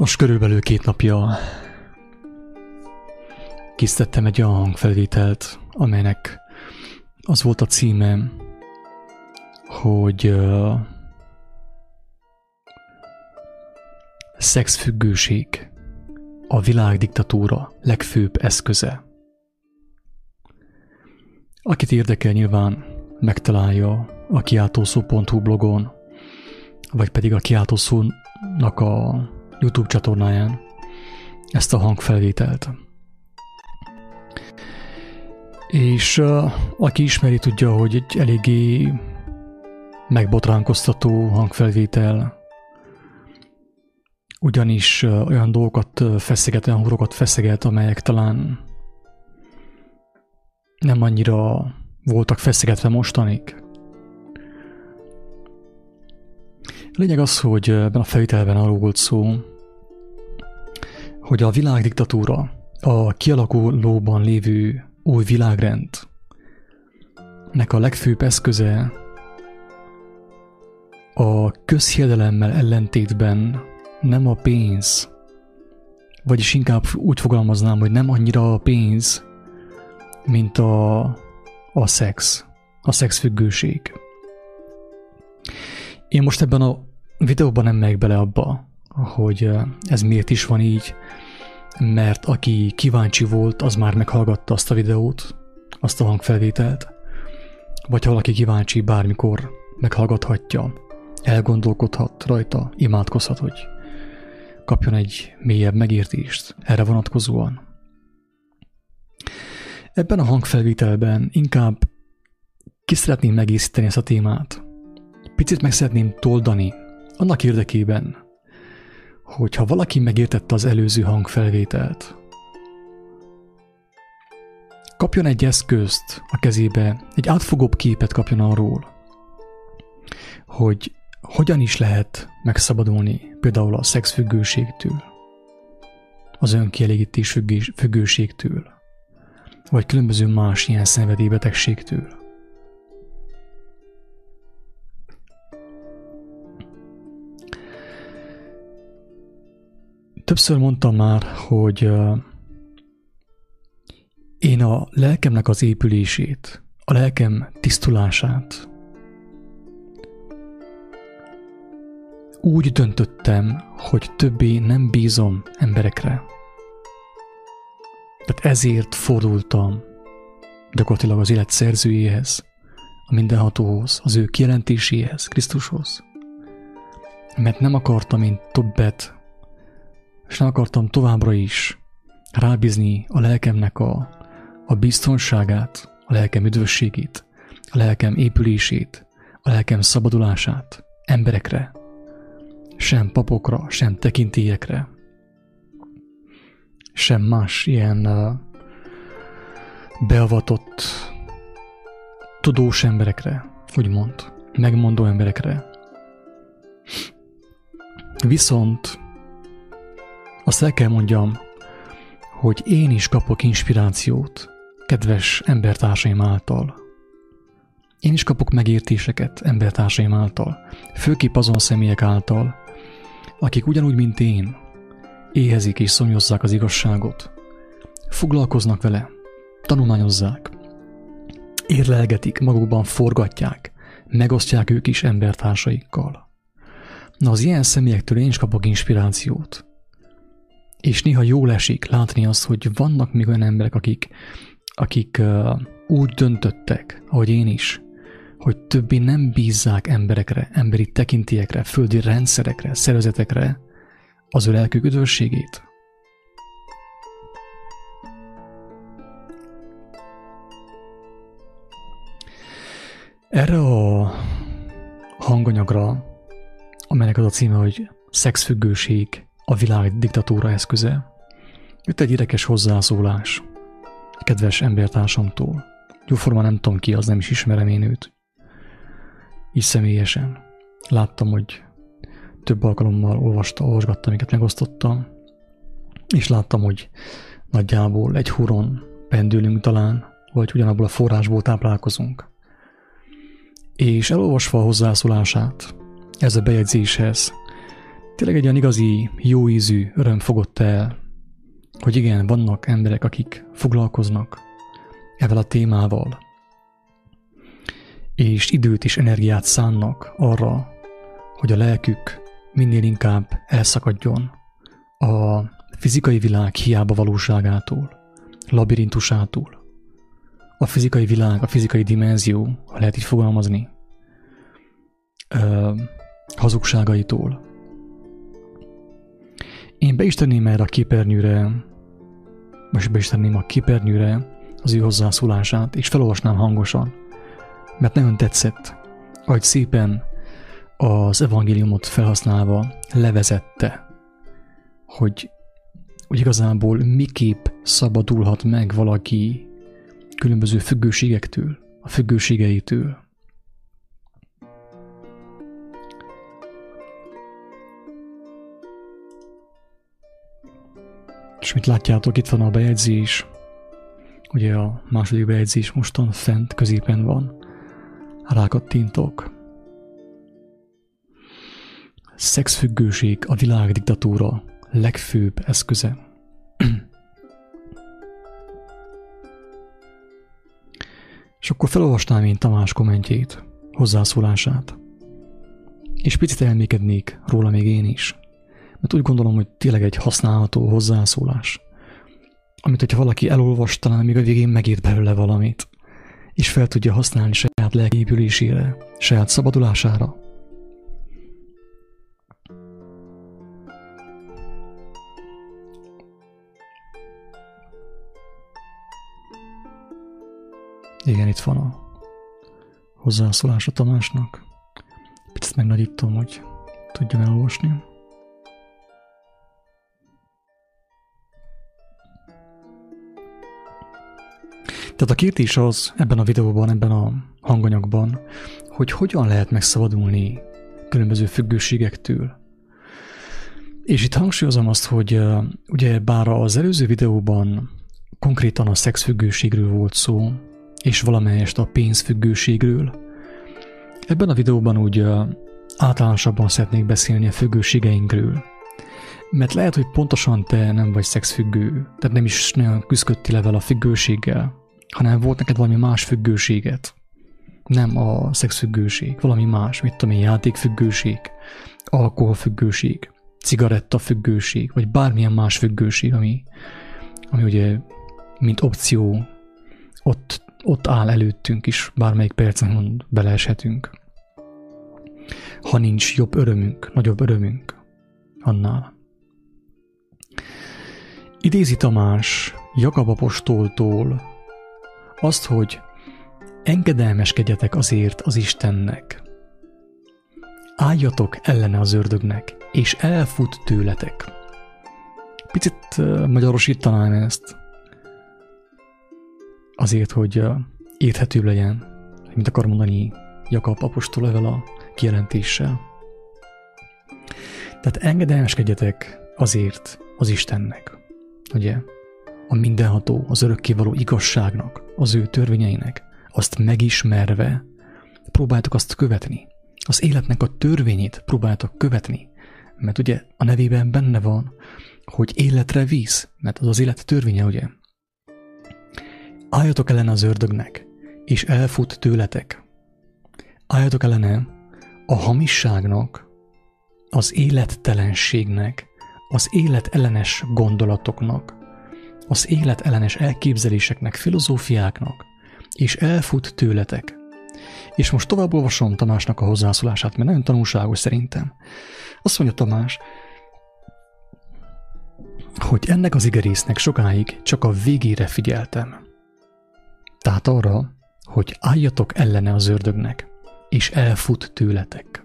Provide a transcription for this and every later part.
Most körülbelül két napja készítettem egy olyan hangfelvételt, amelynek az volt a címe, hogy uh, szexfüggőség a világ diktatúra legfőbb eszköze. Akit érdekel, nyilván megtalálja a kiáltószó.hu blogon, vagy pedig a kiáltószónak a YouTube csatornáján ezt a hangfelvételt. És uh, aki ismeri, tudja, hogy egy eléggé megbotránkoztató hangfelvétel, ugyanis uh, olyan dolgokat feszeget, olyan húrokat feszeget, amelyek talán nem annyira voltak feszegetve mostanig. Lényeg az, hogy ebben a felvételben arról volt szó, hogy a világ diktatúra, a kialakulóban lévő új világrend, nek a legfőbb eszköze a közhiedelemmel ellentétben nem a pénz, vagyis inkább úgy fogalmaznám, hogy nem annyira a pénz, mint a, a szex, a szexfüggőség. Én most ebben a videóban nem megyek bele abba, hogy ez miért is van így, mert aki kíváncsi volt, az már meghallgatta azt a videót, azt a hangfelvételt, vagy ha valaki kíváncsi, bármikor meghallgathatja, elgondolkodhat rajta, imádkozhat, hogy kapjon egy mélyebb megértést erre vonatkozóan. Ebben a hangfelvételben inkább ki szeretném megészíteni ezt a témát. Picit meg szeretném toldani annak érdekében, hogyha valaki megértette az előző hangfelvételt, kapjon egy eszközt a kezébe, egy átfogóbb képet kapjon arról, hogy hogyan is lehet megszabadulni például a szexfüggőségtől, az önkielégítés függőségtől, vagy különböző más ilyen szenvedélybetegségtől. Többször mondtam már, hogy én a lelkemnek az épülését, a lelkem tisztulását úgy döntöttem, hogy többé nem bízom emberekre. Tehát ezért fordultam gyakorlatilag az élet szerzőjéhez, a mindenhatóhoz, az ő kijelentéséhez, Krisztushoz. Mert nem akartam én többet és nem akartam továbbra is rábízni a lelkemnek a, a biztonságát, a lelkem üdvösségét, a lelkem épülését, a lelkem szabadulását emberekre, sem papokra, sem tekintélyekre, sem más ilyen beavatott tudós emberekre, úgymond, megmondó emberekre. Viszont azt el kell mondjam, hogy én is kapok inspirációt, kedves embertársaim által. Én is kapok megértéseket embertársaim által, főképp azon személyek által, akik ugyanúgy, mint én, éhezik és szomjozzák az igazságot, foglalkoznak vele, tanulmányozzák, érlelgetik, magukban forgatják, megosztják ők is embertársaikkal. Na az ilyen személyektől én is kapok inspirációt, és néha jól esik látni azt, hogy vannak még olyan emberek, akik, akik uh, úgy döntöttek, ahogy én is, hogy többé nem bízzák emberekre, emberi tekintélyekre, földi rendszerekre, szervezetekre az ő lelkük üdvösségét. Erre a hanganyagra, amelynek az a címe, hogy szexfüggőség, a világ diktatúra eszköze. Jött egy érdekes hozzászólás, egy kedves embertársamtól. Jóforma nem tudom ki, az nem is ismerem én őt. Így személyesen. Láttam, hogy több alkalommal olvasta, olvasgatta, amiket megosztottam, és láttam, hogy nagyjából egy huron pendülünk talán, vagy ugyanabból a forrásból táplálkozunk. És elolvasva a hozzászólását, ez a bejegyzéshez tényleg egy olyan igazi, jó ízű öröm fogott el, hogy igen, vannak emberek, akik foglalkoznak ezzel a témával, és időt és energiát szánnak arra, hogy a lelkük minél inkább elszakadjon a fizikai világ hiába valóságától, labirintusától. A fizikai világ, a fizikai dimenzió, ha lehet így fogalmazni, ö, hazugságaitól. Én be is tenném erre a képernyőre, most be is tenném a képernyőre az ő hozzászólását, és felolvasnám hangosan, mert nagyon tetszett, ahogy szépen az evangéliumot felhasználva levezette, hogy, hogy igazából miképp szabadulhat meg valaki különböző függőségektől, a függőségeitől. És mit látjátok, itt van a bejegyzés. Ugye a második bejegyzés mostan fent, középen van. Rákattintok. Szexfüggőség a világ diktatúra legfőbb eszköze. És akkor felolvasnám én Tamás kommentjét, hozzászólását. És picit elmékednék róla még én is. Mert úgy gondolom, hogy tényleg egy használható hozzászólás. Amit, hogyha valaki elolvas, talán még a végén megírt belőle valamit, és fel tudja használni saját lelkiépülésére, saját szabadulására. Igen, itt van a hozzászólás a Tamásnak. Picit megnagyítom, hogy tudjam elolvasni. Tehát a kérdés az ebben a videóban, ebben a hanganyagban, hogy hogyan lehet megszabadulni különböző függőségektől. És itt hangsúlyozom azt, hogy ugye bár az előző videóban konkrétan a szexfüggőségről volt szó, és valamelyest a pénzfüggőségről. Ebben a videóban úgy általánosabban szeretnék beszélni a függőségeinkről. Mert lehet, hogy pontosan te nem vagy szexfüggő, tehát nem is nagyon küzdöttél level a függőséggel, hanem volt neked valami más függőséget. Nem a szexfüggőség, valami más, mit tudom én, játékfüggőség, alkoholfüggőség, cigarettafüggőség, vagy bármilyen más függőség, ami, ami ugye mint opció ott ott áll előttünk is, bármelyik percen beleeshetünk. Ha nincs jobb örömünk, nagyobb örömünk annál. Idézi Tamás Jakab apostoltól azt, hogy engedelmeskedjetek azért az Istennek. Álljatok ellene az ördögnek, és elfut tőletek. Picit magyarosítanám ezt azért, hogy érthetőbb legyen, mint akar mondani Jakab apostol evel a kijelentéssel. Tehát engedelmeskedjetek azért az Istennek, ugye, a mindenható, az örökkévaló igazságnak, az ő törvényeinek, azt megismerve próbáltok azt követni. Az életnek a törvényét próbáltok követni, mert ugye a nevében benne van, hogy életre visz, mert az az élet törvénye, ugye? Álljatok ellen az ördögnek, és elfut tőletek. Álljatok ellene a hamisságnak, az élettelenségnek, az életellenes gondolatoknak, az életellenes elképzeléseknek, filozófiáknak, és elfut tőletek. És most tovább olvasom Tamásnak a hozzászólását, mert nagyon tanulságos szerintem. Azt mondja Tamás, hogy ennek az igerésznek sokáig csak a végére figyeltem. Tehát arra, hogy álljatok ellene az ördögnek, és elfut tőletek.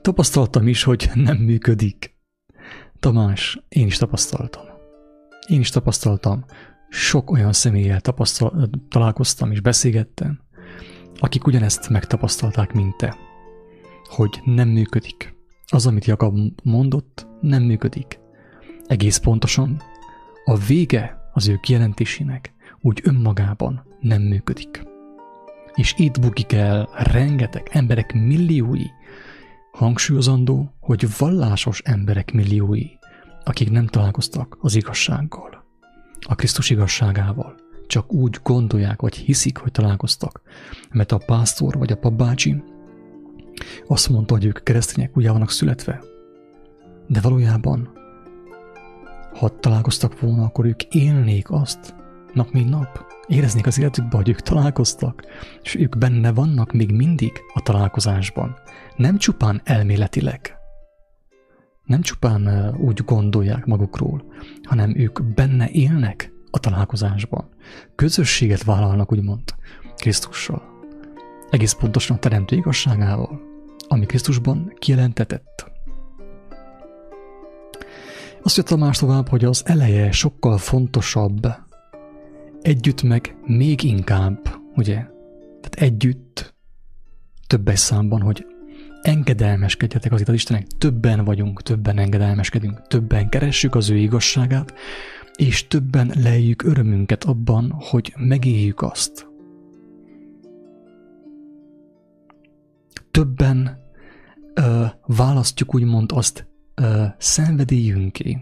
Tapasztaltam is, hogy nem működik. Tamás, én is tapasztaltam. Én is tapasztaltam, sok olyan személlyel találkoztam és beszélgettem, akik ugyanezt megtapasztalták, mint te, hogy nem működik. Az, amit Jakab mondott, nem működik. Egész pontosan a vége az ő kijelentésének úgy önmagában nem működik. És itt bukik el rengeteg emberek milliói, Hangsúlyozandó, hogy vallásos emberek milliói, akik nem találkoztak az igazsággal, a Krisztus igazságával, csak úgy gondolják, vagy hiszik, hogy találkoztak. Mert a pásztor vagy a papbácsi azt mondta, hogy ők keresztények úgy vannak születve. De valójában, ha találkoztak volna, akkor ők élnék azt nap mint nap. Éreznék az életükben, hogy ők találkoztak, és ők benne vannak még mindig a találkozásban. Nem csupán elméletileg, nem csupán úgy gondolják magukról, hanem ők benne élnek a találkozásban. Közösséget vállalnak, úgymond, Krisztussal. Egész pontosan a teremtő igazságával, ami Krisztusban kijelentetett. Azt jött más tovább, hogy az eleje sokkal fontosabb, együtt meg még inkább, ugye? Tehát együtt, többes számban, hogy engedelmeskedjetek az Istenek, többen vagyunk, többen engedelmeskedünk, többen keressük az ő igazságát, és többen lejjük örömünket abban, hogy megéljük azt. Többen ö, választjuk úgymond azt ö, szenvedélyünké,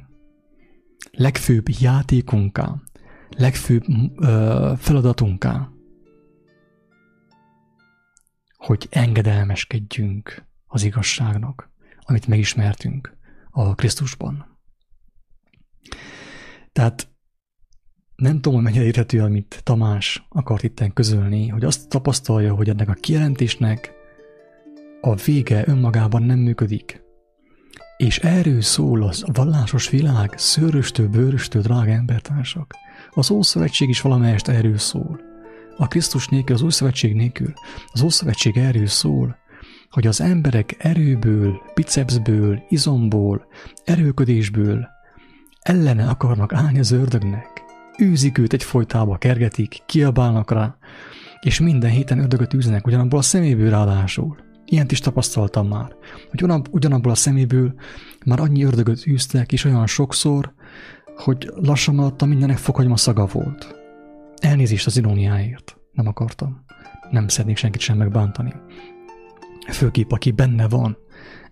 legfőbb játékunká, legfőbb ö, feladatunká, hogy engedelmeskedjünk az igazságnak, amit megismertünk a Krisztusban. Tehát nem tudom, hogy mennyire érhető, amit Tamás akart itten közölni, hogy azt tapasztalja, hogy ennek a kijelentésnek a vége önmagában nem működik. És erről szól az vallásos világ szőröstől, bőröstől, drága embertársak. Az Ószövetség is valamelyest erről szól. A Krisztus nélkül, az Új Szövetség nélkül, az Ószövetség erről szól, hogy az emberek erőből, bicepsből, izomból, erőködésből ellene akarnak állni az ördögnek. Űzik őt egy folytába, kergetik, kiabálnak rá, és minden héten ördögöt űznek, ugyanabból a szeméből ráadásul. Ilyent is tapasztaltam már, hogy ugyanabból a szeméből már annyi ördögöt űztek, és olyan sokszor, hogy lassan alatta mindenek fokhagyma szaga volt. Elnézést az iróniáért. Nem akartam. Nem szeretnék senkit sem megbántani. Főképp, aki benne van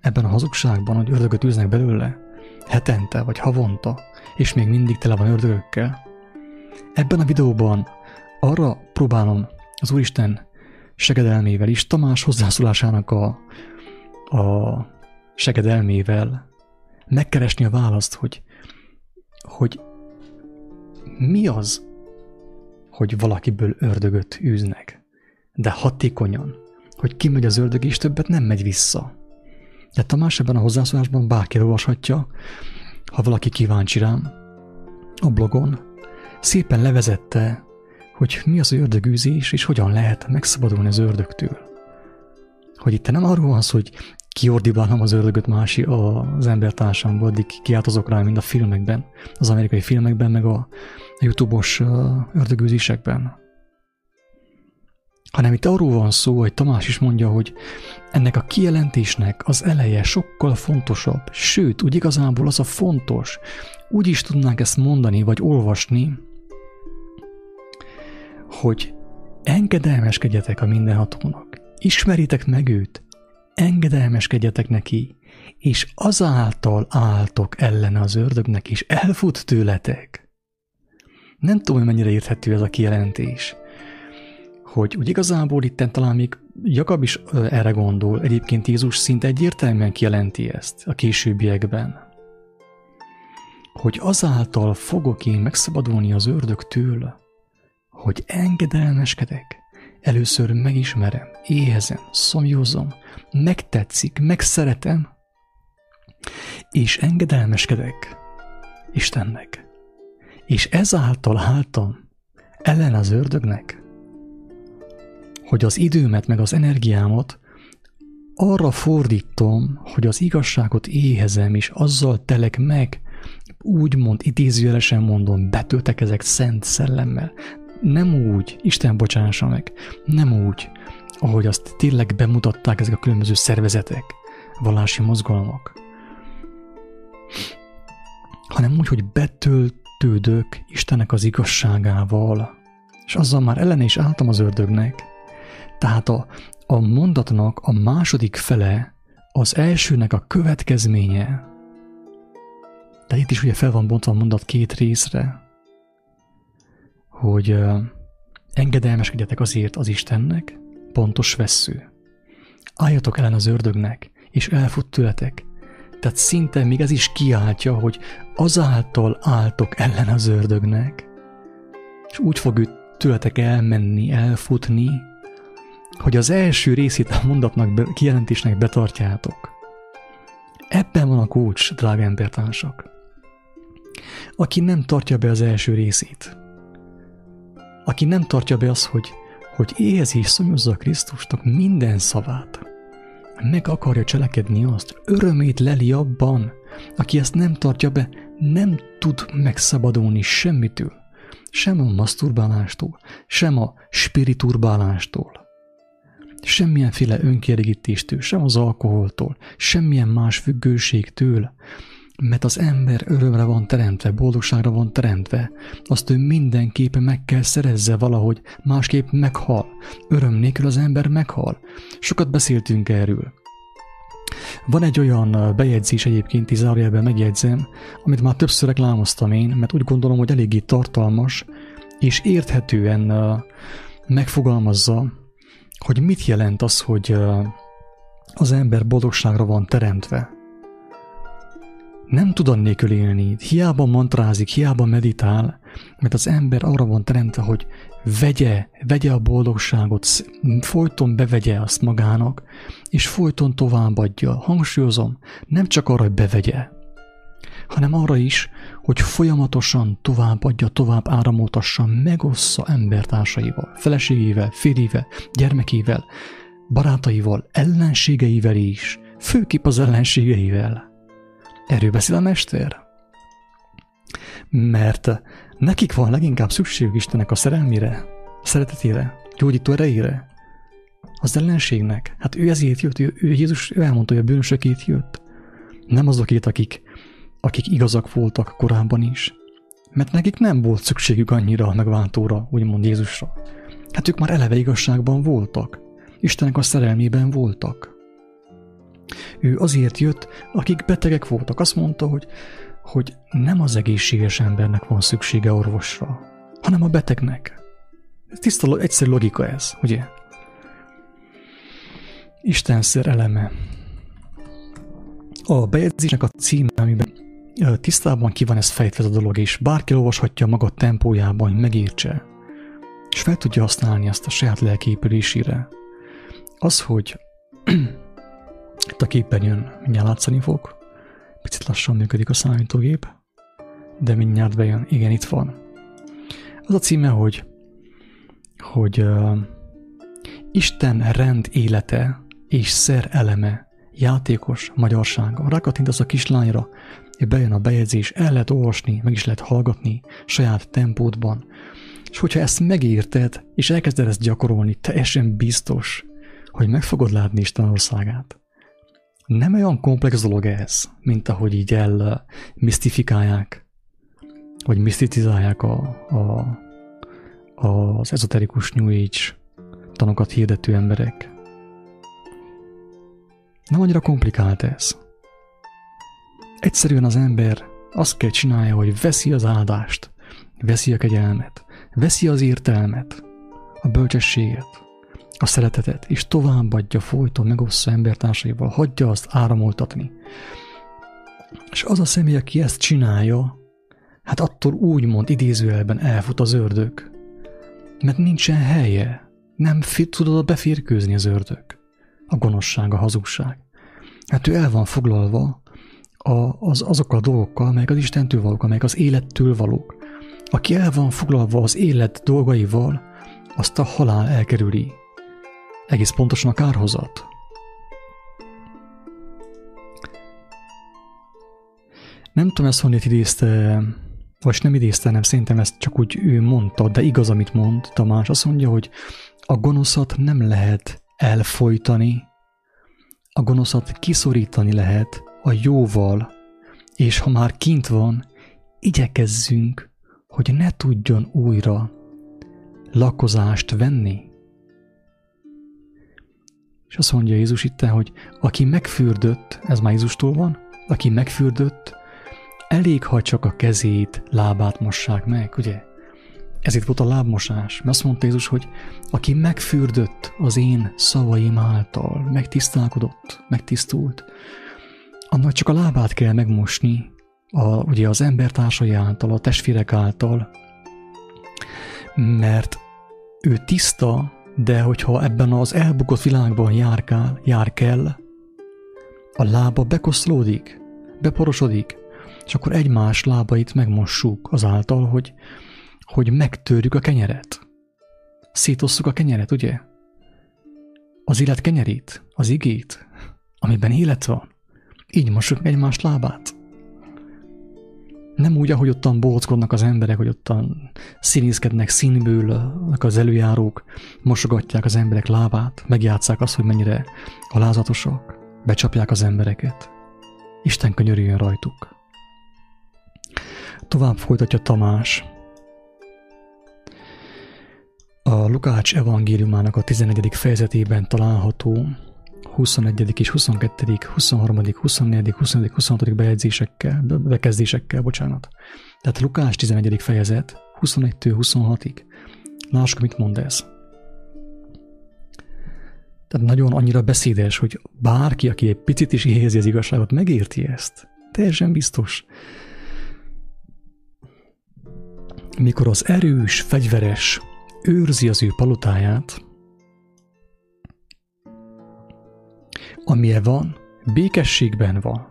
ebben a hazugságban, hogy ördögöt űznek belőle, hetente vagy havonta, és még mindig tele van ördögökkel. Ebben a videóban arra próbálom az Úristen segedelmével is, Tamás hozzászólásának a, a segedelmével megkeresni a választ, hogy, hogy mi az, hogy valakiből ördögöt űznek, de hatékonyan, hogy kimegy az ördög és többet nem megy vissza. De Tamás ebben a hozzászólásban bárki olvashatja, ha valaki kíváncsi rám, a blogon szépen levezette, hogy mi az ördögűzés, és hogyan lehet megszabadulni az ördögtől. Hogy itt nem arról van szó, hogy kiordibálom az ördögöt mási az embertársamból, addig kiáltozok rá, mint a filmekben, az amerikai filmekben, meg a YouTube-os ördögűzésekben hanem itt arról van szó, hogy Tamás is mondja, hogy ennek a kijelentésnek az eleje sokkal fontosabb, sőt, úgy igazából az a fontos, úgy is tudnánk ezt mondani, vagy olvasni, hogy engedelmeskedjetek a mindenhatónak, ismeritek meg őt, engedelmeskedjetek neki, és azáltal álltok ellene az ördögnek, és elfut tőletek. Nem tudom, hogy mennyire érthető ez a kijelentés hogy úgy igazából itt talán még Jakab is erre gondol, egyébként Jézus szinte egyértelműen kijelenti ezt a későbbiekben, hogy azáltal fogok én megszabadulni az ördögtől, hogy engedelmeskedek, először megismerem, éhezem, szomjózom, megtetszik, megszeretem, és engedelmeskedek Istennek. És ezáltal álltam ellen az ördögnek, hogy az időmet meg az energiámat arra fordítom, hogy az igazságot éhezem, és azzal telek meg, úgymond idézőjelesen mondom, betöltek ezek szent szellemmel. Nem úgy, Isten bocsássa meg, nem úgy, ahogy azt tényleg bemutatták ezek a különböző szervezetek, vallási mozgalmak, hanem úgy, hogy betöltődök Istennek az igazságával, és azzal már ellene is álltam az ördögnek, tehát a, a mondatnak a második fele az elsőnek a következménye, de itt is ugye fel van bontva a mondat két részre, hogy engedelmeskedjetek azért az Istennek, pontos vesző. Álljatok ellen az ördögnek, és elfut tőletek. Tehát szinte még ez is kiáltja, hogy azáltal álltok ellen az ördögnek, és úgy fog ő tőletek elmenni, elfutni, hogy az első részét a mondatnak, kijelentésnek betartjátok. Ebben van a kulcs, drága embertársak. Aki nem tartja be az első részét, aki nem tartja be azt, hogy, hogy éhezi és szomjazza a Krisztusnak minden szavát, meg akarja cselekedni azt, örömét leli abban, aki ezt nem tartja be, nem tud megszabadulni semmitől, sem a maszturbálástól, sem a spiriturbálástól, semmilyenféle önkielégítéstől, sem az alkoholtól, semmilyen más függőségtől, mert az ember örömre van teremtve, boldogságra van teremtve, azt ő mindenképpen meg kell szerezze valahogy, másképp meghal. Öröm nélkül az ember meghal. Sokat beszéltünk erről. Van egy olyan bejegyzés egyébként, zárójelben megjegyzem, amit már többször reklámoztam én, mert úgy gondolom, hogy eléggé tartalmas, és érthetően megfogalmazza, hogy mit jelent az, hogy az ember boldogságra van teremtve nem tud annélkül élni, hiába mantrázik, hiába meditál, mert az ember arra van teremtve, hogy vegye, vegye a boldogságot, folyton bevegye azt magának, és folyton továbbadja. Hangsúlyozom, nem csak arra, hogy bevegye, hanem arra is, hogy folyamatosan továbbadja, tovább áramoltassa, megossza embertársaival, feleségével, férjével, gyermekével, barátaival, ellenségeivel is, főképp az ellenségeivel. Erről beszél a mester? Mert nekik van leginkább szükségük Istennek a szerelmére, szeretetére, gyógyító erejére, az ellenségnek. Hát ő ezért jött, ő, ő Jézus ő elmondta, hogy a bűnösökét jött. Nem azokét, akik, akik igazak voltak korábban is. Mert nekik nem volt szükségük annyira a megváltóra, úgymond Jézusra. Hát ők már eleve igazságban voltak. Istennek a szerelmében voltak. Ő azért jött, akik betegek voltak. Azt mondta, hogy, hogy nem az egészséges embernek van szüksége orvosra, hanem a betegnek. Tiszta, egyszerű logika ez, ugye? Istenszer eleme. A bejegyzésnek a címe, amiben tisztában ki van ez fejtve ez a dolog, és bárki olvashatja maga tempójában, hogy megértse, és fel tudja használni azt a saját lelkiépülésére. Az, hogy itt a képernyőn mindjárt látszani fog. Picit lassan működik a számítógép, de mindjárt bejön. Igen, itt van. Az a címe, hogy, hogy uh, Isten rend élete és szer eleme, játékos magyarsága. Rákattint az a kislányra, bejön a bejegyzés, el lehet olvasni, meg is lehet hallgatni saját tempódban. És hogyha ezt megérted, és elkezded ezt gyakorolni, teljesen biztos, hogy meg fogod látni Isten országát nem olyan komplex dolog ez, mint ahogy így el misztifikálják, vagy misztitizálják a, a, az ezoterikus New Age tanokat hirdető emberek. Nem annyira komplikált ez. Egyszerűen az ember azt kell csinálja, hogy veszi az áldást, veszi a kegyelmet, veszi az értelmet, a bölcsességet, a szeretetet, és továbbadja folyton, megossza embertársaival, hagyja azt áramoltatni. És az a személy, aki ezt csinálja, hát attól úgymond idézőjelben elfut az ördög. Mert nincsen helye, nem tudod beférkőzni az ördög. A gonoszság, a hazugság. Hát ő el van foglalva a, az, azokkal a dolgokkal, melyek az Istentől valók, amelyek az élettől valók. Aki el van foglalva az élet dolgaival, azt a halál elkerüli, egész pontosan a kárhozat. Nem tudom, ezt honnét idézte, vagy nem idézte, nem szerintem ezt csak úgy ő mondta, de igaz, amit mond Tamás. Azt mondja, hogy a gonoszat nem lehet elfolytani, a gonoszat kiszorítani lehet a jóval, és ha már kint van, igyekezzünk, hogy ne tudjon újra lakozást venni. És azt mondja Jézus itt, hogy aki megfürdött, ez már Jézustól van, aki megfürdött, elég, ha csak a kezét, lábát mossák meg, ugye? Ezért volt a lábmosás. Mert azt mondta Jézus, hogy aki megfürdött az én szavaim által, megtisztálkodott, megtisztult, annak csak a lábát kell megmosni, a, ugye az embertársai által, a testvérek által, mert ő tiszta, de hogyha ebben az elbukott világban járkál, jár kell, a lába bekoszlódik, beporosodik, és akkor egymás lábait megmossuk azáltal, hogy, hogy megtörjük a kenyeret. Szétosszuk a kenyeret, ugye? Az élet kenyerét, az igét, amiben élet van. Így mossuk egymás lábát. Nem úgy, ahogy ottan bóckodnak az emberek, hogy ottan színészkednek színből az előjárók, mosogatják az emberek lábát, megjátszák azt, hogy mennyire alázatosak, becsapják az embereket. Isten könyörüljön rajtuk. Tovább folytatja Tamás. A Lukács evangéliumának a 11. fejezetében található 21. és 22., 23., 24., 25., 26. bejegyzésekkel, bekezdésekkel, bocsánat. Tehát Lukács 11. fejezet, 21-től 26-ig. Lássuk, mit mond ez. Tehát nagyon annyira beszédes, hogy bárki, aki egy picit is érzi az igazságot, megérti ezt. Teljesen biztos. Mikor az erős, fegyveres őrzi az ő palotáját, amilyen van, békességben van.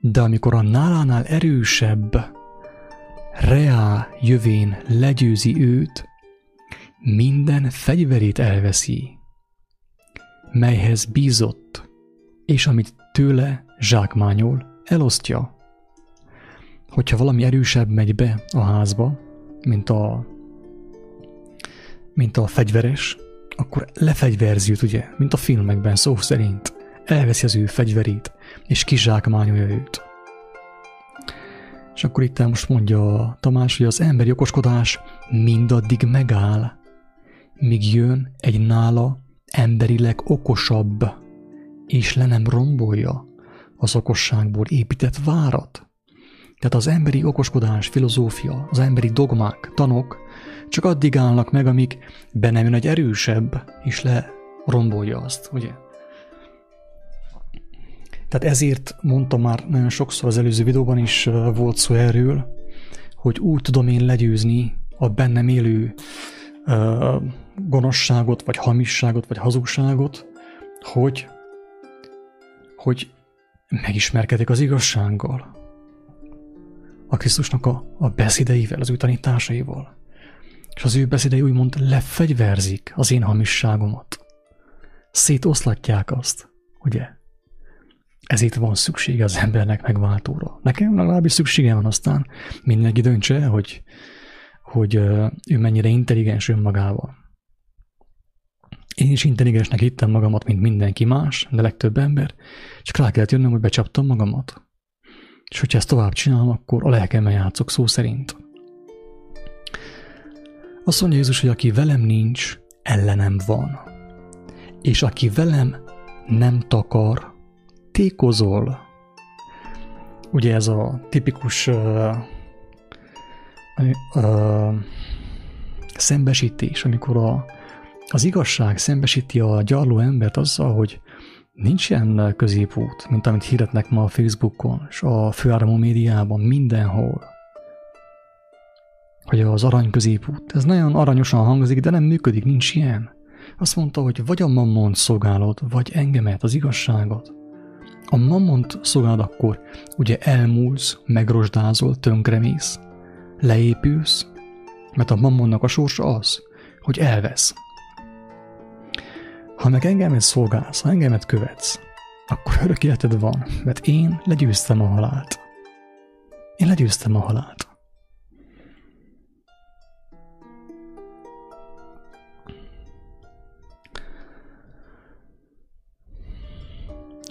De amikor a nálánál erősebb, reá jövén legyőzi őt, minden fegyverét elveszi, melyhez bízott, és amit tőle zsákmányol, elosztja. Hogyha valami erősebb megy be a házba, mint a, mint a fegyveres, akkor lefegyverzi ugye, mint a filmekben szó szerint. Elveszi az ő fegyverét, és kizsákmányolja őt. És akkor itt most mondja Tamás, hogy az emberi okoskodás mindaddig megáll, míg jön egy nála emberileg okosabb, és le nem rombolja az okosságból épített várat. Tehát az emberi okoskodás, filozófia, az emberi dogmák, tanok csak addig állnak meg, amíg be nem jön egy erősebb, és lerombolja azt, ugye? Tehát ezért mondtam már nagyon sokszor az előző videóban is volt szó erről, hogy úgy tudom én legyőzni a bennem élő uh, gonoszságot, vagy hamisságot, vagy hazugságot, hogy, hogy megismerkedek az igazsággal. A Krisztusnak a, a beszédeivel, az ő tanításaival és az ő beszédei úgymond lefegyverzik az én hamisságomat. Szétoszlatják azt, ugye? Ezért van szüksége az embernek megváltóra. Nekem legalábbis szüksége van aztán mindenki döntse, hogy, hogy ő mennyire intelligens önmagával. Én is intelligensnek hittem magamat, mint mindenki más, de legtöbb ember, csak rá kellett jönnöm, hogy becsaptam magamat. És hogyha ezt tovább csinálom, akkor a lelkemmel játszok szó szerint. Azt mondja Jézus, hogy aki velem nincs, ellenem van. És aki velem nem takar, tékozol. Ugye ez a tipikus uh, uh, szembesítés, amikor a, az igazság szembesíti a gyarló embert azzal, hogy nincs ilyen középút, mint amit hirdetnek ma a Facebookon és a főáramú médiában, mindenhol hogy az arany középút. Ez nagyon aranyosan hangzik, de nem működik, nincs ilyen. Azt mondta, hogy vagy a mammont szolgálod, vagy engemet, az igazságot. A mammont szolgálod akkor, ugye elmúlsz, megrosdázol, tönkremész, leépülsz, mert a mammonnak a sorsa az, hogy elvesz. Ha meg engemet szolgálsz, ha engemet követsz, akkor örök életed van, mert én legyőztem a halált. Én legyőztem a halált.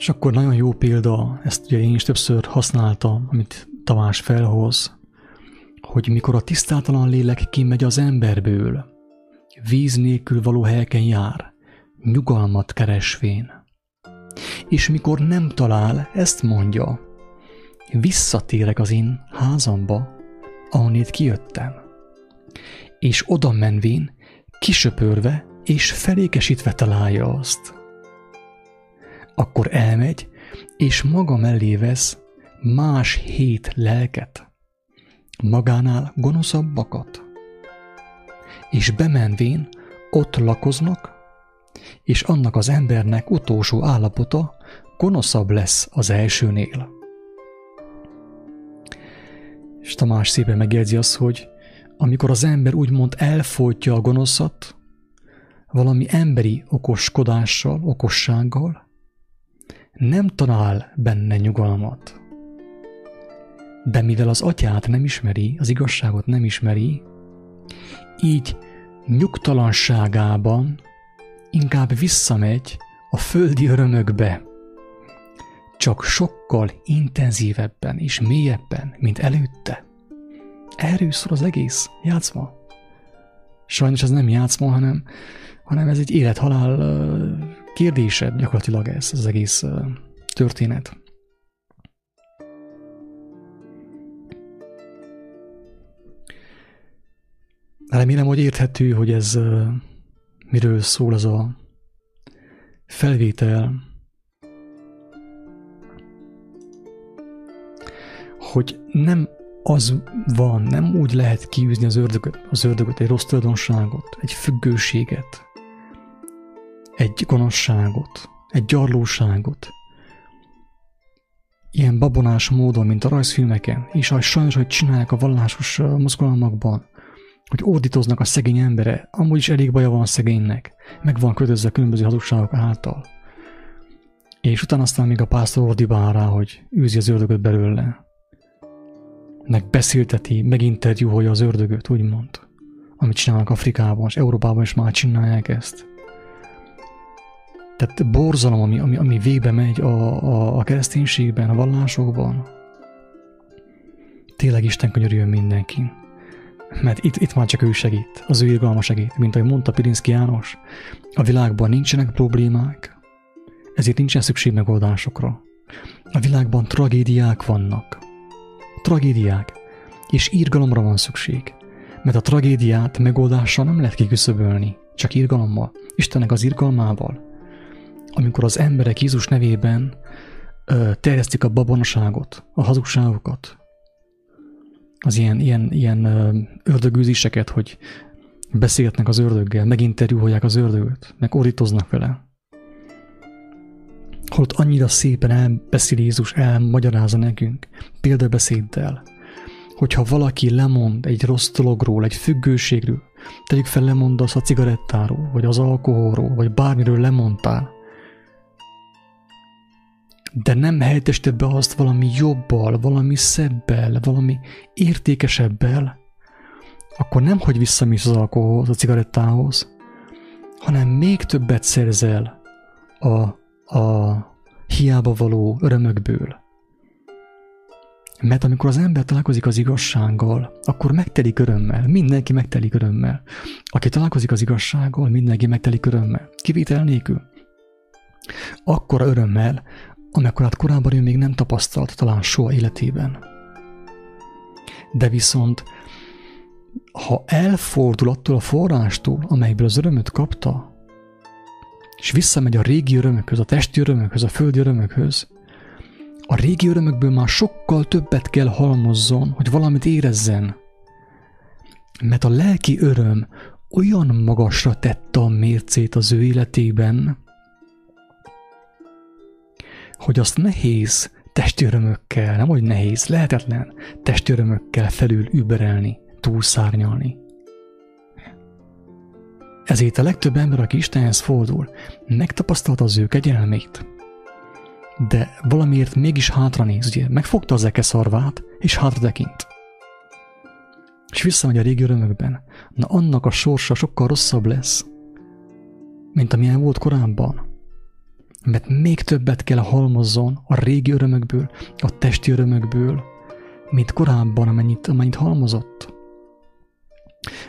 És akkor nagyon jó példa, ezt ugye én is többször használtam, amit Tamás felhoz, hogy mikor a tisztátalan lélek kimegy az emberből, víz nélkül való helyeken jár, nyugalmat keresvén. És mikor nem talál, ezt mondja, visszatérek az én házamba, ahonnét kijöttem. És oda menvén, kisöpörve és felékesítve találja azt. Akkor elmegy, és maga mellé vesz más hét lelket, magánál gonoszabbakat, és bemenvén ott lakoznak, és annak az embernek utolsó állapota gonoszabb lesz az elsőnél. És Tamás szépen megjegyzi azt, hogy amikor az ember úgymond elfolytja a gonoszat, valami emberi okoskodással, okossággal, nem talál benne nyugalmat. De mivel az atyát nem ismeri, az igazságot nem ismeri, így nyugtalanságában inkább visszamegy a földi örömökbe, csak sokkal intenzívebben és mélyebben, mint előtte. Erről szól az egész játszma. Sajnos ez nem játszma, hanem, hanem ez egy élet-halál kérdése gyakorlatilag ez az egész történet. Remélem, hogy érthető, hogy ez miről szól az a felvétel, hogy nem az van, nem úgy lehet kiűzni az ördögöt, az ördögöt, egy rossz tulajdonságot, egy függőséget, egy gonoszságot, egy gyarlóságot, ilyen babonás módon, mint a rajzfilmeken, és ahogy sajnos, hogy csinálják a vallásos mozgalmakban, hogy ordítoznak a szegény embere, amúgy is elég baja van a szegénynek, meg van kötözve különböző hazugságok által. És utána aztán még a pásztor ordibál rá, hogy űzi az ördögöt belőle. Meg beszélteti, meginterjúholja az ördögöt, úgymond. Amit csinálnak Afrikában, és Európában is már csinálják ezt. Tehát borzalom, ami, ami, ami végbe megy a, a, a kereszténységben, a vallásokban. Tényleg Isten könyörüljön mindenki. Mert itt, itt már csak ő segít, az ő irgalma segít. Mint ahogy mondta Pirinszki János, a világban nincsenek problémák, ezért nincsen szükség megoldásokra. A világban tragédiák vannak. Tragédiák. És irgalomra van szükség. Mert a tragédiát megoldással nem lehet kiküszöbölni, csak irgalommal. Istennek az irgalmával. Amikor az emberek Jézus nevében ö, terjesztik a babonaságot, a hazugságokat, az ilyen, ilyen, ilyen ördögűziseket, hogy beszélgetnek az ördöggel, meginterjúolják az ördögöt, meg ordítoznak vele. Holott annyira szépen elbeszél Jézus, elmagyarázza nekünk, példabeszéddel, hogyha valaki lemond egy rossz dologról, egy függőségről, tegyük fel lemondasz a cigarettáról, vagy az alkoholról, vagy bármiről lemondtál, de nem helyettesíted be azt valami jobbal, valami szebbel, valami értékesebbel, akkor nem hogy visszamész az alkoholhoz, a cigarettához, hanem még többet szerzel a, a hiába való örömökből. Mert amikor az ember találkozik az igazsággal, akkor megtelik örömmel, mindenki megtelik örömmel. Aki találkozik az igazsággal, mindenki megtelik örömmel, kivétel nélkül. Akkor örömmel, amekkorát korábban ő még nem tapasztalt talán soha életében. De viszont, ha elfordul attól a forrástól, amelyből az örömöt kapta, és visszamegy a régi örömökhöz, a testi örömökhöz, a földi örömökhöz, a régi örömökből már sokkal többet kell halmozzon, hogy valamit érezzen. Mert a lelki öröm olyan magasra tette a mércét az ő életében, hogy azt nehéz testi örömökkel, nem hogy nehéz, lehetetlen testi örömökkel felül überelni, túlszárnyalni. Ezért a legtöbb ember, aki Istenhez fordul, megtapasztalta az ő kegyelmét, de valamiért mégis hátranéz, ugye megfogta az eke szarvát, és hátra tekint. És visszamegy a régi örömökben. Na annak a sorsa sokkal rosszabb lesz, mint amilyen volt korábban mert még többet kell halmozzon a régi örömökből, a testi örömökből, mint korábban, amennyit, amennyit halmozott.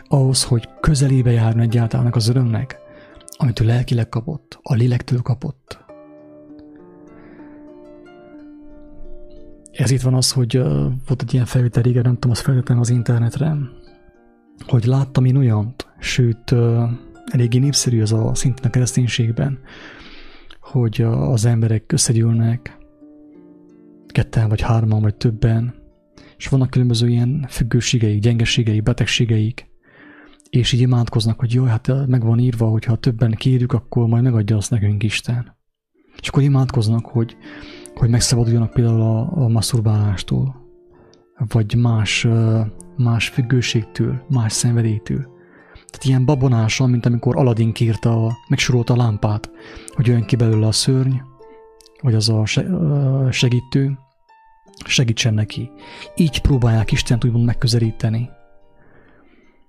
Ahhoz, hogy közelébe járjon egyáltalán az örömnek, amit ő lelkileg kapott, a lélektől kapott. Ez itt van az, hogy uh, volt egy ilyen felvétel régen, nem tudom, azt feltettem az internetre, hogy láttam én olyant, sőt, uh, eléggé népszerű az a szintén a kereszténységben, hogy az emberek összegyűlnek, ketten vagy hárman vagy többen, és vannak különböző ilyen függőségeik, gyengeségeik, betegségeik, és így imádkoznak, hogy jó, hát meg van írva, hogy ha többen kérjük, akkor majd megadja azt nekünk Isten. És akkor imádkoznak, hogy, hogy megszabaduljanak például a, a masturbálástól, vagy más, más függőségtől, más szenvedélytől. Tehát ilyen babonással, mint amikor Aladdin kérte, a, megsorolta a lámpát, hogy jön ki belőle a szörny, vagy az a segítő, segítsen neki. Így próbálják Istent úgymond megközelíteni.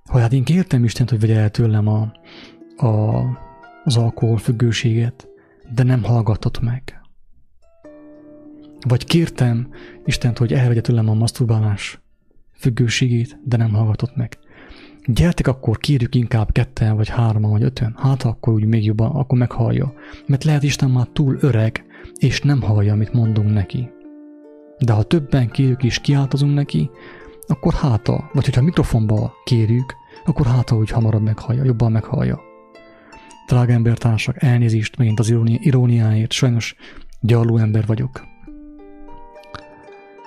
Hogy hát én kértem Istent, hogy vegye el tőlem a, a, az alkoholfüggőséget, de nem hallgatott meg. Vagy kértem Istent, hogy elvegye tőlem a maszturbálás függőségét, de nem hallgatott meg. Gyertek akkor, kérjük inkább ketten, vagy hárman, vagy öten. Hát akkor úgy még jobban, akkor meghallja. Mert lehet Isten már túl öreg, és nem hallja, amit mondunk neki. De ha többen kérjük és kiáltozunk neki, akkor háta, vagy hogyha mikrofonba kérjük, akkor háta úgy hamarabb meghallja, jobban meghallja. Drága embertársak, elnézést megint az iróniáért, sajnos gyarló ember vagyok.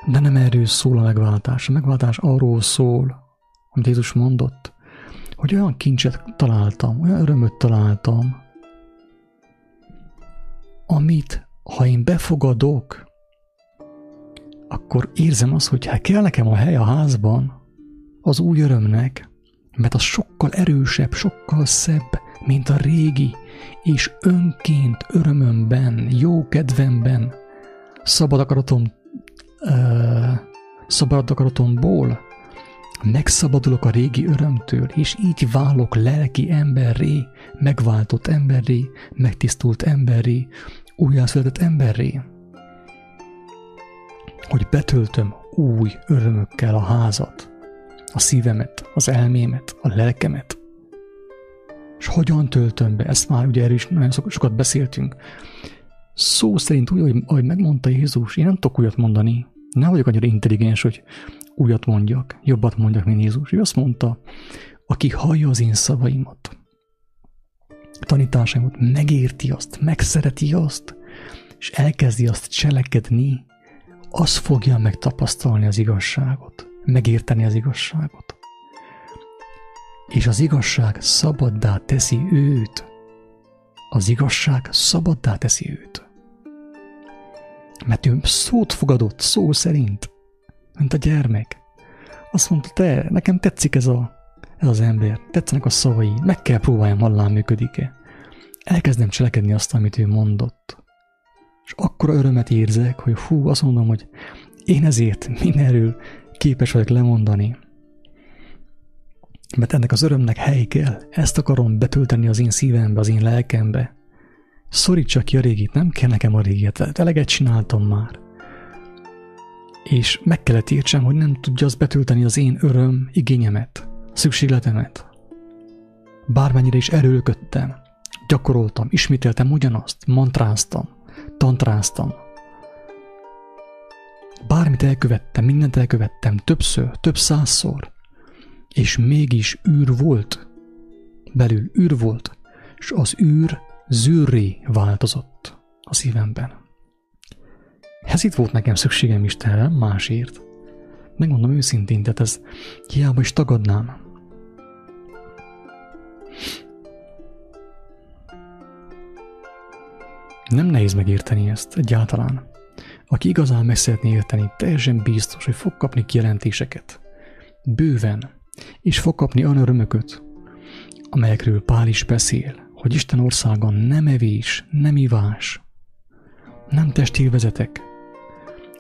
De nem erről szól a megváltás. A megváltás arról szól, amit Jézus mondott, hogy olyan kincset találtam, olyan örömöt találtam, amit, ha én befogadok, akkor érzem azt, hogy hát kell nekem a hely a házban az új örömnek, mert az sokkal erősebb, sokkal szebb, mint a régi, és önként örömömben, jó kedvemben, szabad akaratom, uh, szabad akaratomból megszabadulok a régi örömtől, és így válok lelki emberré, megváltott emberré, megtisztult emberré, újjászületett emberré hogy betöltöm új örömökkel a házat, a szívemet, az elmémet, a lelkemet. És hogyan töltöm be? Ezt már ugye erről is nagyon sokat beszéltünk. Szó szerint úgy, ahogy, megmondta Jézus, én nem tudok újat mondani. Nem vagyok annyira intelligens, hogy újat mondjak, jobbat mondjak, mint Jézus. Ő azt mondta, aki hallja az én szavaimat, tanításaimat, megérti azt, megszereti azt, és elkezdi azt cselekedni, az fogja megtapasztalni az igazságot, megérteni az igazságot. És az igazság szabaddá teszi őt. Az igazság szabaddá teszi őt. Mert ő szót fogadott, szó szerint, mint a gyermek. Azt mondta, te, nekem tetszik ez, a, ez az ember, tetszenek a szavai, meg kell próbáljam, hallám működik-e. Elkezdem cselekedni azt, amit ő mondott és akkora örömet érzek, hogy hú, azt mondom, hogy én ezért mindenről képes vagyok lemondani. Mert ennek az örömnek hely kell, ezt akarom betölteni az én szívembe, az én lelkembe. Szorítsa ki a régit, nem kell nekem a régiet, eleget csináltam már. És meg kellett értsem, hogy nem tudja az betölteni az én öröm igényemet, szükségletemet. Bármennyire is erőlködtem, gyakoroltam, ismételtem ugyanazt, mantráztam, tantráztam. Bármit elkövettem, mindent elkövettem, többször, több százszor, és mégis űr volt. Belül űr volt, és az űr zűrré változott a szívemben. Ez itt volt nekem szükségem Istenre, másért. Megmondom őszintén, tehát ez hiába is tagadnám. Nem nehéz megérteni ezt egyáltalán. Aki igazán meg szeretné érteni, teljesen biztos, hogy fog kapni kijelentéseket. Bőven. És fog kapni olyan örömököt, amelyekről Pál is beszél, hogy Isten országon nem evés, nem ivás, nem testélvezetek,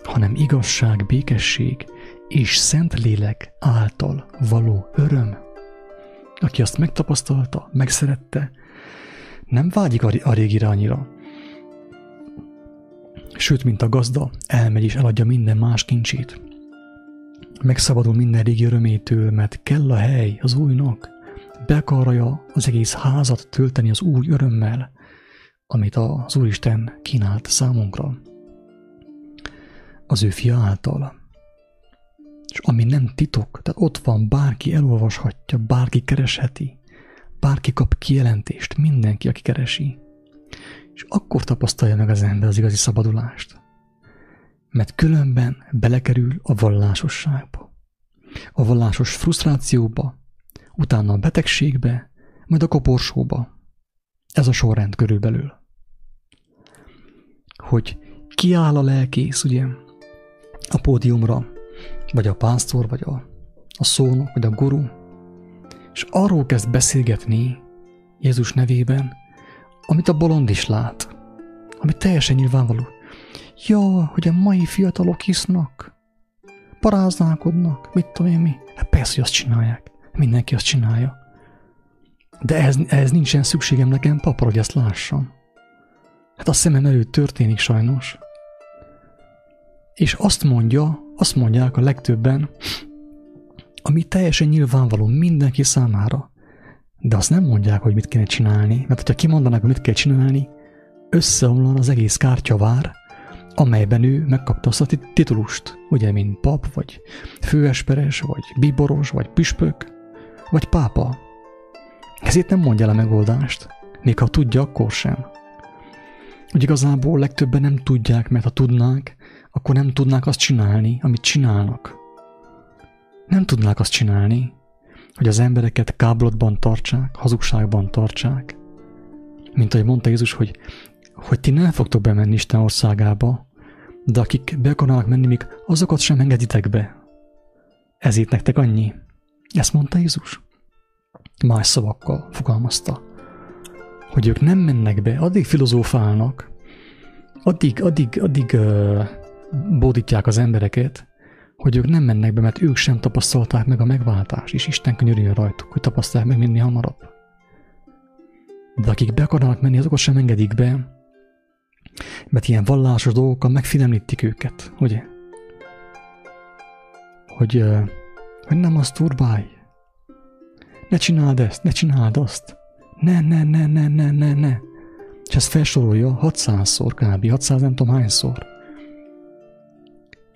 hanem igazság, békesség és szent lélek által való öröm. Aki azt megtapasztalta, megszerette, nem vágyik a régire annyira, Sőt, mint a gazda, elmegy és eladja minden más kincsét. Megszabadul minden régi örömétől, mert kell a hely az újnak. be akarja az egész házat tölteni az új örömmel, amit az Úristen kínált számunkra. Az ő fia által. És ami nem titok, tehát ott van, bárki elolvashatja, bárki keresheti, bárki kap kijelentést, mindenki, aki keresi. És akkor tapasztalja meg az ember az igazi szabadulást. Mert különben belekerül a vallásosságba. A vallásos frusztrációba, utána a betegségbe, majd a koporsóba. Ez a sorrend körülbelül. Hogy kiáll a lelkész, ugye, a pódiumra, vagy a pásztor, vagy a, a szónok, vagy a guru, és arról kezd beszélgetni Jézus nevében, amit a bolond is lát, ami teljesen nyilvánvaló. Ja, hogy a mai fiatalok isznak, paráználkodnak, mit tudom én mi. Hát persze, hogy azt csinálják. Mindenki azt csinálja. De ehhez, ehhez nincsen szükségem nekem papra, hogy ezt lássam. Hát a szemem előtt történik sajnos. És azt mondja, azt mondják a legtöbben, ami teljesen nyilvánvaló mindenki számára. De azt nem mondják, hogy mit kéne csinálni, mert ha kimondanák, hogy mit kell csinálni, összeomlan az egész kártyavár, amelyben ő megkapta azt a titulust, ugye, mint pap, vagy főesperes, vagy bíboros, vagy püspök, vagy pápa. Ezért nem mondja el a megoldást, még ha tudja, akkor sem. Úgy igazából legtöbben nem tudják, mert ha tudnák, akkor nem tudnák azt csinálni, amit csinálnak. Nem tudnák azt csinálni, hogy az embereket káblotban tartsák, hazugságban tartsák. Mint ahogy mondta Jézus, hogy, hogy ti nem fogtok bemenni Isten országába, de akik be akarnak menni, még azokat sem engeditek be. Ezért nektek annyi. Ezt mondta Jézus. Más szavakkal fogalmazta, hogy ők nem mennek be, addig filozófálnak, addig, addig, addig uh, bódítják az embereket, hogy ők nem mennek be, mert ők sem tapasztalták meg a megváltást, és Isten könyörüljön rajtuk, hogy tapasztalják meg minél hamarabb. De akik be akarnak menni, azokat sem engedik be, mert ilyen vallásos dolgokkal megfélemlítik őket, ugye? Hogy, hogy nem azt turbálj. Ne csináld ezt, ne csináld azt. Ne, ne, ne, ne, ne, ne, ne. És ezt felsorolja 600-szor kb. 600 nem tudom hányszor.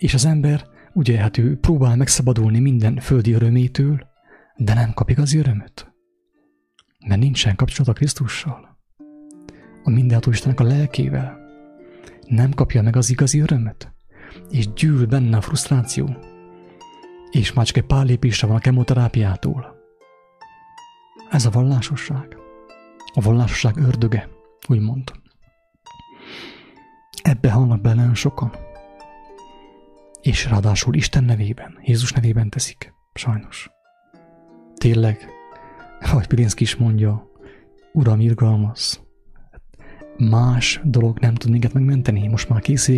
És az ember, ugye, hát ő próbál megszabadulni minden földi örömétől, de nem kap igazi örömöt. Mert nincsen kapcsolat a Krisztussal. A mindenható Istennek a lelkével nem kapja meg az igazi örömet, és gyűl benne a frusztráció, és már csak egy pár lépésre van a kemoterápiától. Ez a vallásosság. A vallásosság ördöge, úgymond. Ebbe halnak bele sokan. És ráadásul Isten nevében, Jézus nevében teszik. Sajnos. Tényleg, ahogy Pilinszki is mondja, Uram, irgalmaz, más dolog nem tud minket megmenteni, most már kész.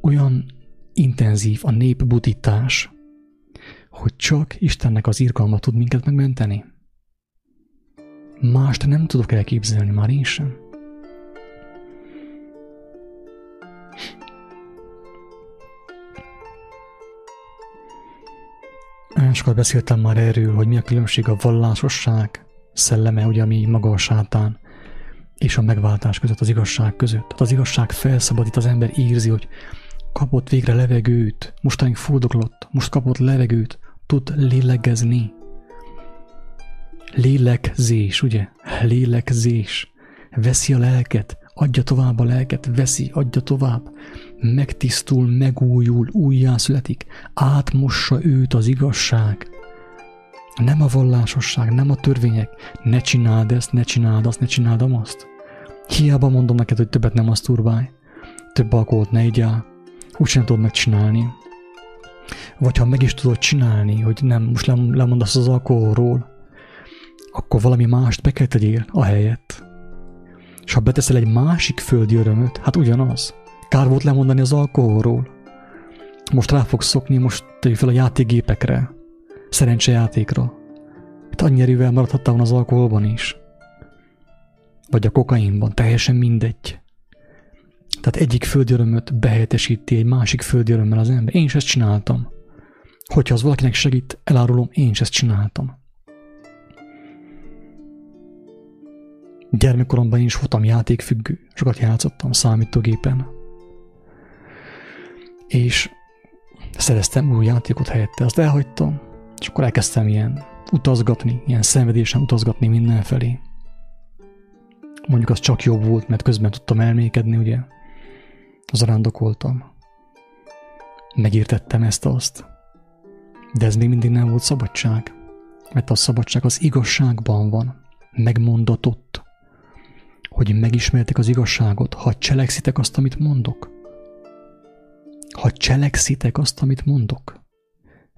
Olyan intenzív a népbutítás, hogy csak Istennek az irgalma tud minket megmenteni. Mást nem tudok elképzelni, már én sem. Sokat beszéltem már erről, hogy mi a különbség a vallásosság szelleme, ugye, ami maga a sátán, és a megváltás között, az igazság között. Tehát az igazság felszabadít, az ember érzi, hogy kapott végre levegőt, mostanig fordoglott, most kapott levegőt, tud lélegezni. Lélegzés, ugye? Lélegzés. Veszi a lelket, adja tovább a lelket, veszi, adja tovább. Megtisztul, megújul, újjászületik, átmossa őt az igazság. Nem a vallásosság, nem a törvények. Ne csináld ezt, ne csináld azt, ne csináld azt. Hiába mondom neked, hogy többet nem maszturbálj. Több alkoholt ne igyál. Úgy sem tudod megcsinálni. Vagy ha meg is tudod csinálni, hogy nem, most lemondasz az alkoholról, akkor valami mást be kell tegyél a helyet. És ha beteszel egy másik földi örömöt, hát ugyanaz. Kár volt lemondani az alkoholról. Most rá fogsz szokni, most tegyük fel a játékgépekre, szerencsejátékra. Hát annyi erővel maradhatta volna az alkoholban is. Vagy a kokainban, teljesen mindegy. Tehát egyik földi örömöt behelyettesíti egy másik földi örömmel az ember. Én is ezt csináltam. Hogyha az valakinek segít, elárulom, én is ezt csináltam. Gyermekkoromban is voltam játékfüggő, sokat játszottam számítógépen. És szereztem új játékot helyette, azt elhagytam, és akkor elkezdtem ilyen utazgatni, ilyen szenvedésen utazgatni mindenfelé. Mondjuk az csak jobb volt, mert közben tudtam elmékedni, ugye? Az rándokoltam. Megértettem ezt-azt. De ez még mindig nem volt szabadság. Mert a szabadság az igazságban van. Megmondatott. Hogy megismertek az igazságot, ha cselekszitek azt, amit mondok. Ha cselekszitek azt, amit mondok,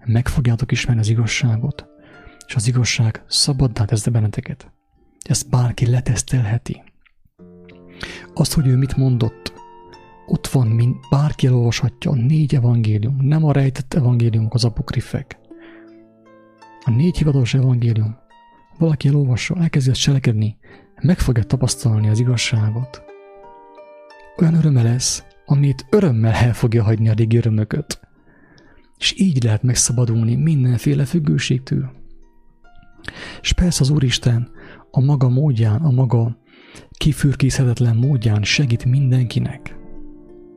meg fogjátok ismerni az igazságot, és az igazság szabaddá tesz benneteket. Ezt bárki letesztelheti. Azt, hogy ő mit mondott, ott van, mint bárki elolvashatja a négy evangélium, nem a rejtett evangéliumok, az apokrifek. A négy hivatalos evangélium. Valaki elolvassa, elkezdi ezt cselekedni, meg fogja tapasztalni az igazságot. Olyan öröme lesz, amit örömmel el fogja hagyni a régi örömököt. És így lehet megszabadulni mindenféle függőségtől. És persze az Úristen a maga módján, a maga kifürkészhetetlen módján segít mindenkinek.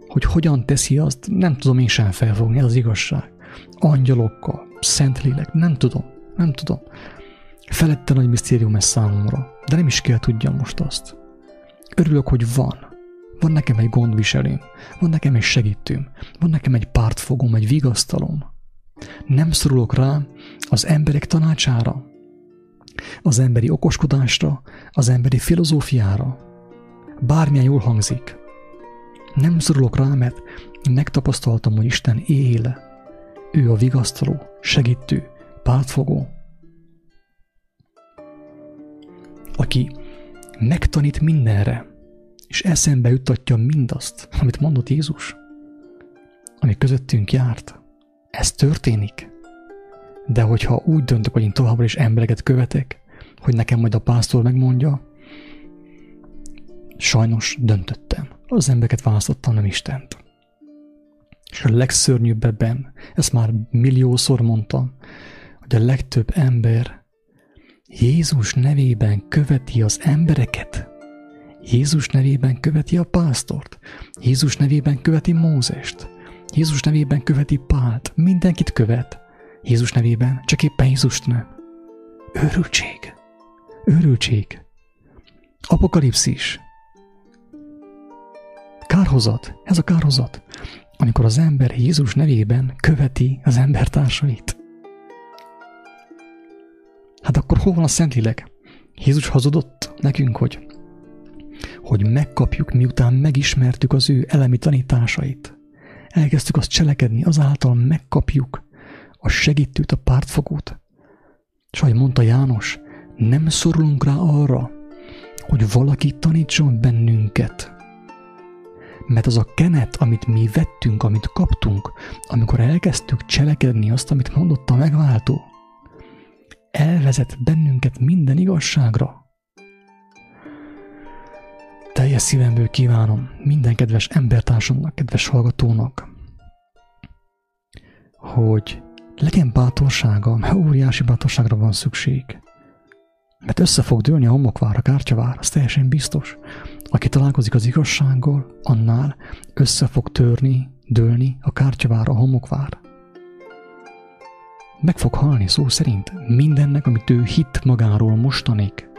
Hogy hogyan teszi azt, nem tudom én sem felfogni, ez az igazság. Angyalokkal, Szentlélek, nem tudom, nem tudom. Felette nagy misztérium ez számomra, de nem is kell tudjam most azt. Örülök, hogy van. Van nekem egy gondviselőm, van nekem egy segítőm, van nekem egy pártfogom, egy vigasztalom. Nem szorulok rá az emberek tanácsára, az emberi okoskodásra, az emberi filozófiára. Bármilyen jól hangzik. Nem szorulok rá, mert megtapasztaltam, hogy Isten él. Ő a vigasztaló, segítő, pártfogó. Aki megtanít mindenre, és eszembe jutatja mindazt, amit mondott Jézus, ami közöttünk járt. Ez történik. De hogyha úgy döntök, hogy én továbbra is embereket követek, hogy nekem majd a pásztor megmondja, sajnos döntöttem. Az embereket választottam, nem Istent. És a legszörnyűbb ebben, ezt már milliószor mondtam, hogy a legtöbb ember Jézus nevében követi az embereket. Jézus nevében követi a pásztort. Jézus nevében követi Mózest. Jézus nevében követi Pált. Mindenkit követ. Jézus nevében, csak éppen Jézust nem. Őrültség. Őrültség. Apokalipszis. Kárhozat. Ez a kárhozat. Amikor az ember Jézus nevében követi az embertársait. Hát akkor hol van a Szentlélek? Jézus hazudott nekünk, hogy, hogy megkapjuk, miután megismertük az ő elemi tanításait. Elkezdtük azt cselekedni, azáltal megkapjuk a segítőt, a pártfogót. És ahogy mondta János, nem szorulunk rá arra, hogy valaki tanítson bennünket. Mert az a kenet, amit mi vettünk, amit kaptunk, amikor elkezdtük cselekedni azt, amit mondott a megváltó, elvezet bennünket minden igazságra. Teljes szívemből kívánom minden kedves embertársamnak, kedves hallgatónak, hogy legyen bátorsága, mert óriási bátorságra van szükség. Mert össze fog dőlni a homokvár, a kártyavár, az teljesen biztos. Aki találkozik az igazsággal, annál össze fog törni, dőlni a kártyavár, a homokvár. Meg fog halni szó szerint mindennek, amit ő hit magáról mostanig,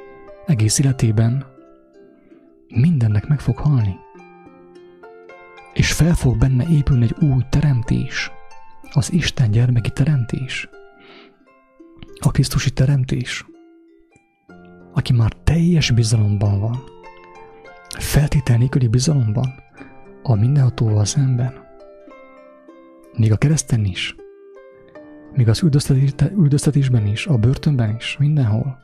egész életében, mindennek meg fog halni. És fel fog benne épülni egy új teremtés, az Isten gyermeki teremtés, a Krisztusi teremtés, aki már teljes bizalomban van, feltétel nélküli bizalomban a mindenhatóval szemben, még a kereszten is, még az üldöztetésben is, a börtönben is, mindenhol.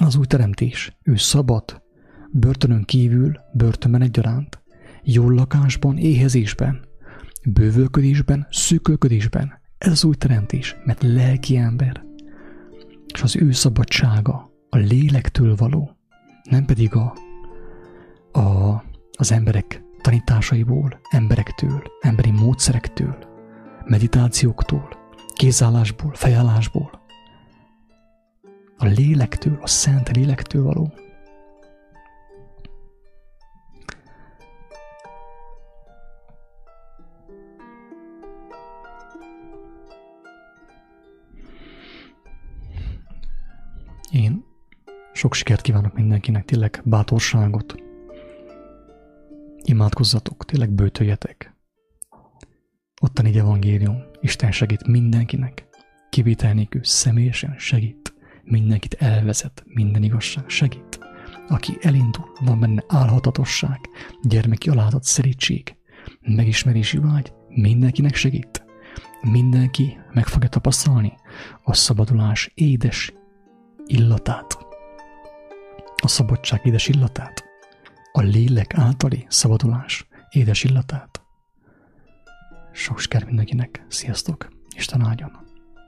Az új teremtés, ő szabad, börtönön kívül, börtönben egyaránt, jó lakásban, éhezésben, bővölködésben, szűkölködésben. Ez az új teremtés, mert lelki ember. És az ő szabadsága a lélektől való, nem pedig a, a, az emberek tanításaiból, emberektől, emberi módszerektől, meditációktól, kézállásból, fejállásból. a lélektől, a szent lélektől való. Sok sikert kívánok mindenkinek, tényleg bátorságot. Imádkozzatok, tényleg bőtöljetek. Ottan így evangélium. Isten segít mindenkinek. Kivétel nélkül személyesen segít. Mindenkit elvezet, minden igazság segít. Aki elindul, van benne álhatatosság, gyermeki alázatot szerítség, megismerési vágy, mindenkinek segít. Mindenki meg fogja tapasztalni a szabadulás édes illatát, a szabadság édes illatát, a lélek általi szabadulás édes illatát. Sok sikert mindenkinek, sziasztok, Isten áldjon!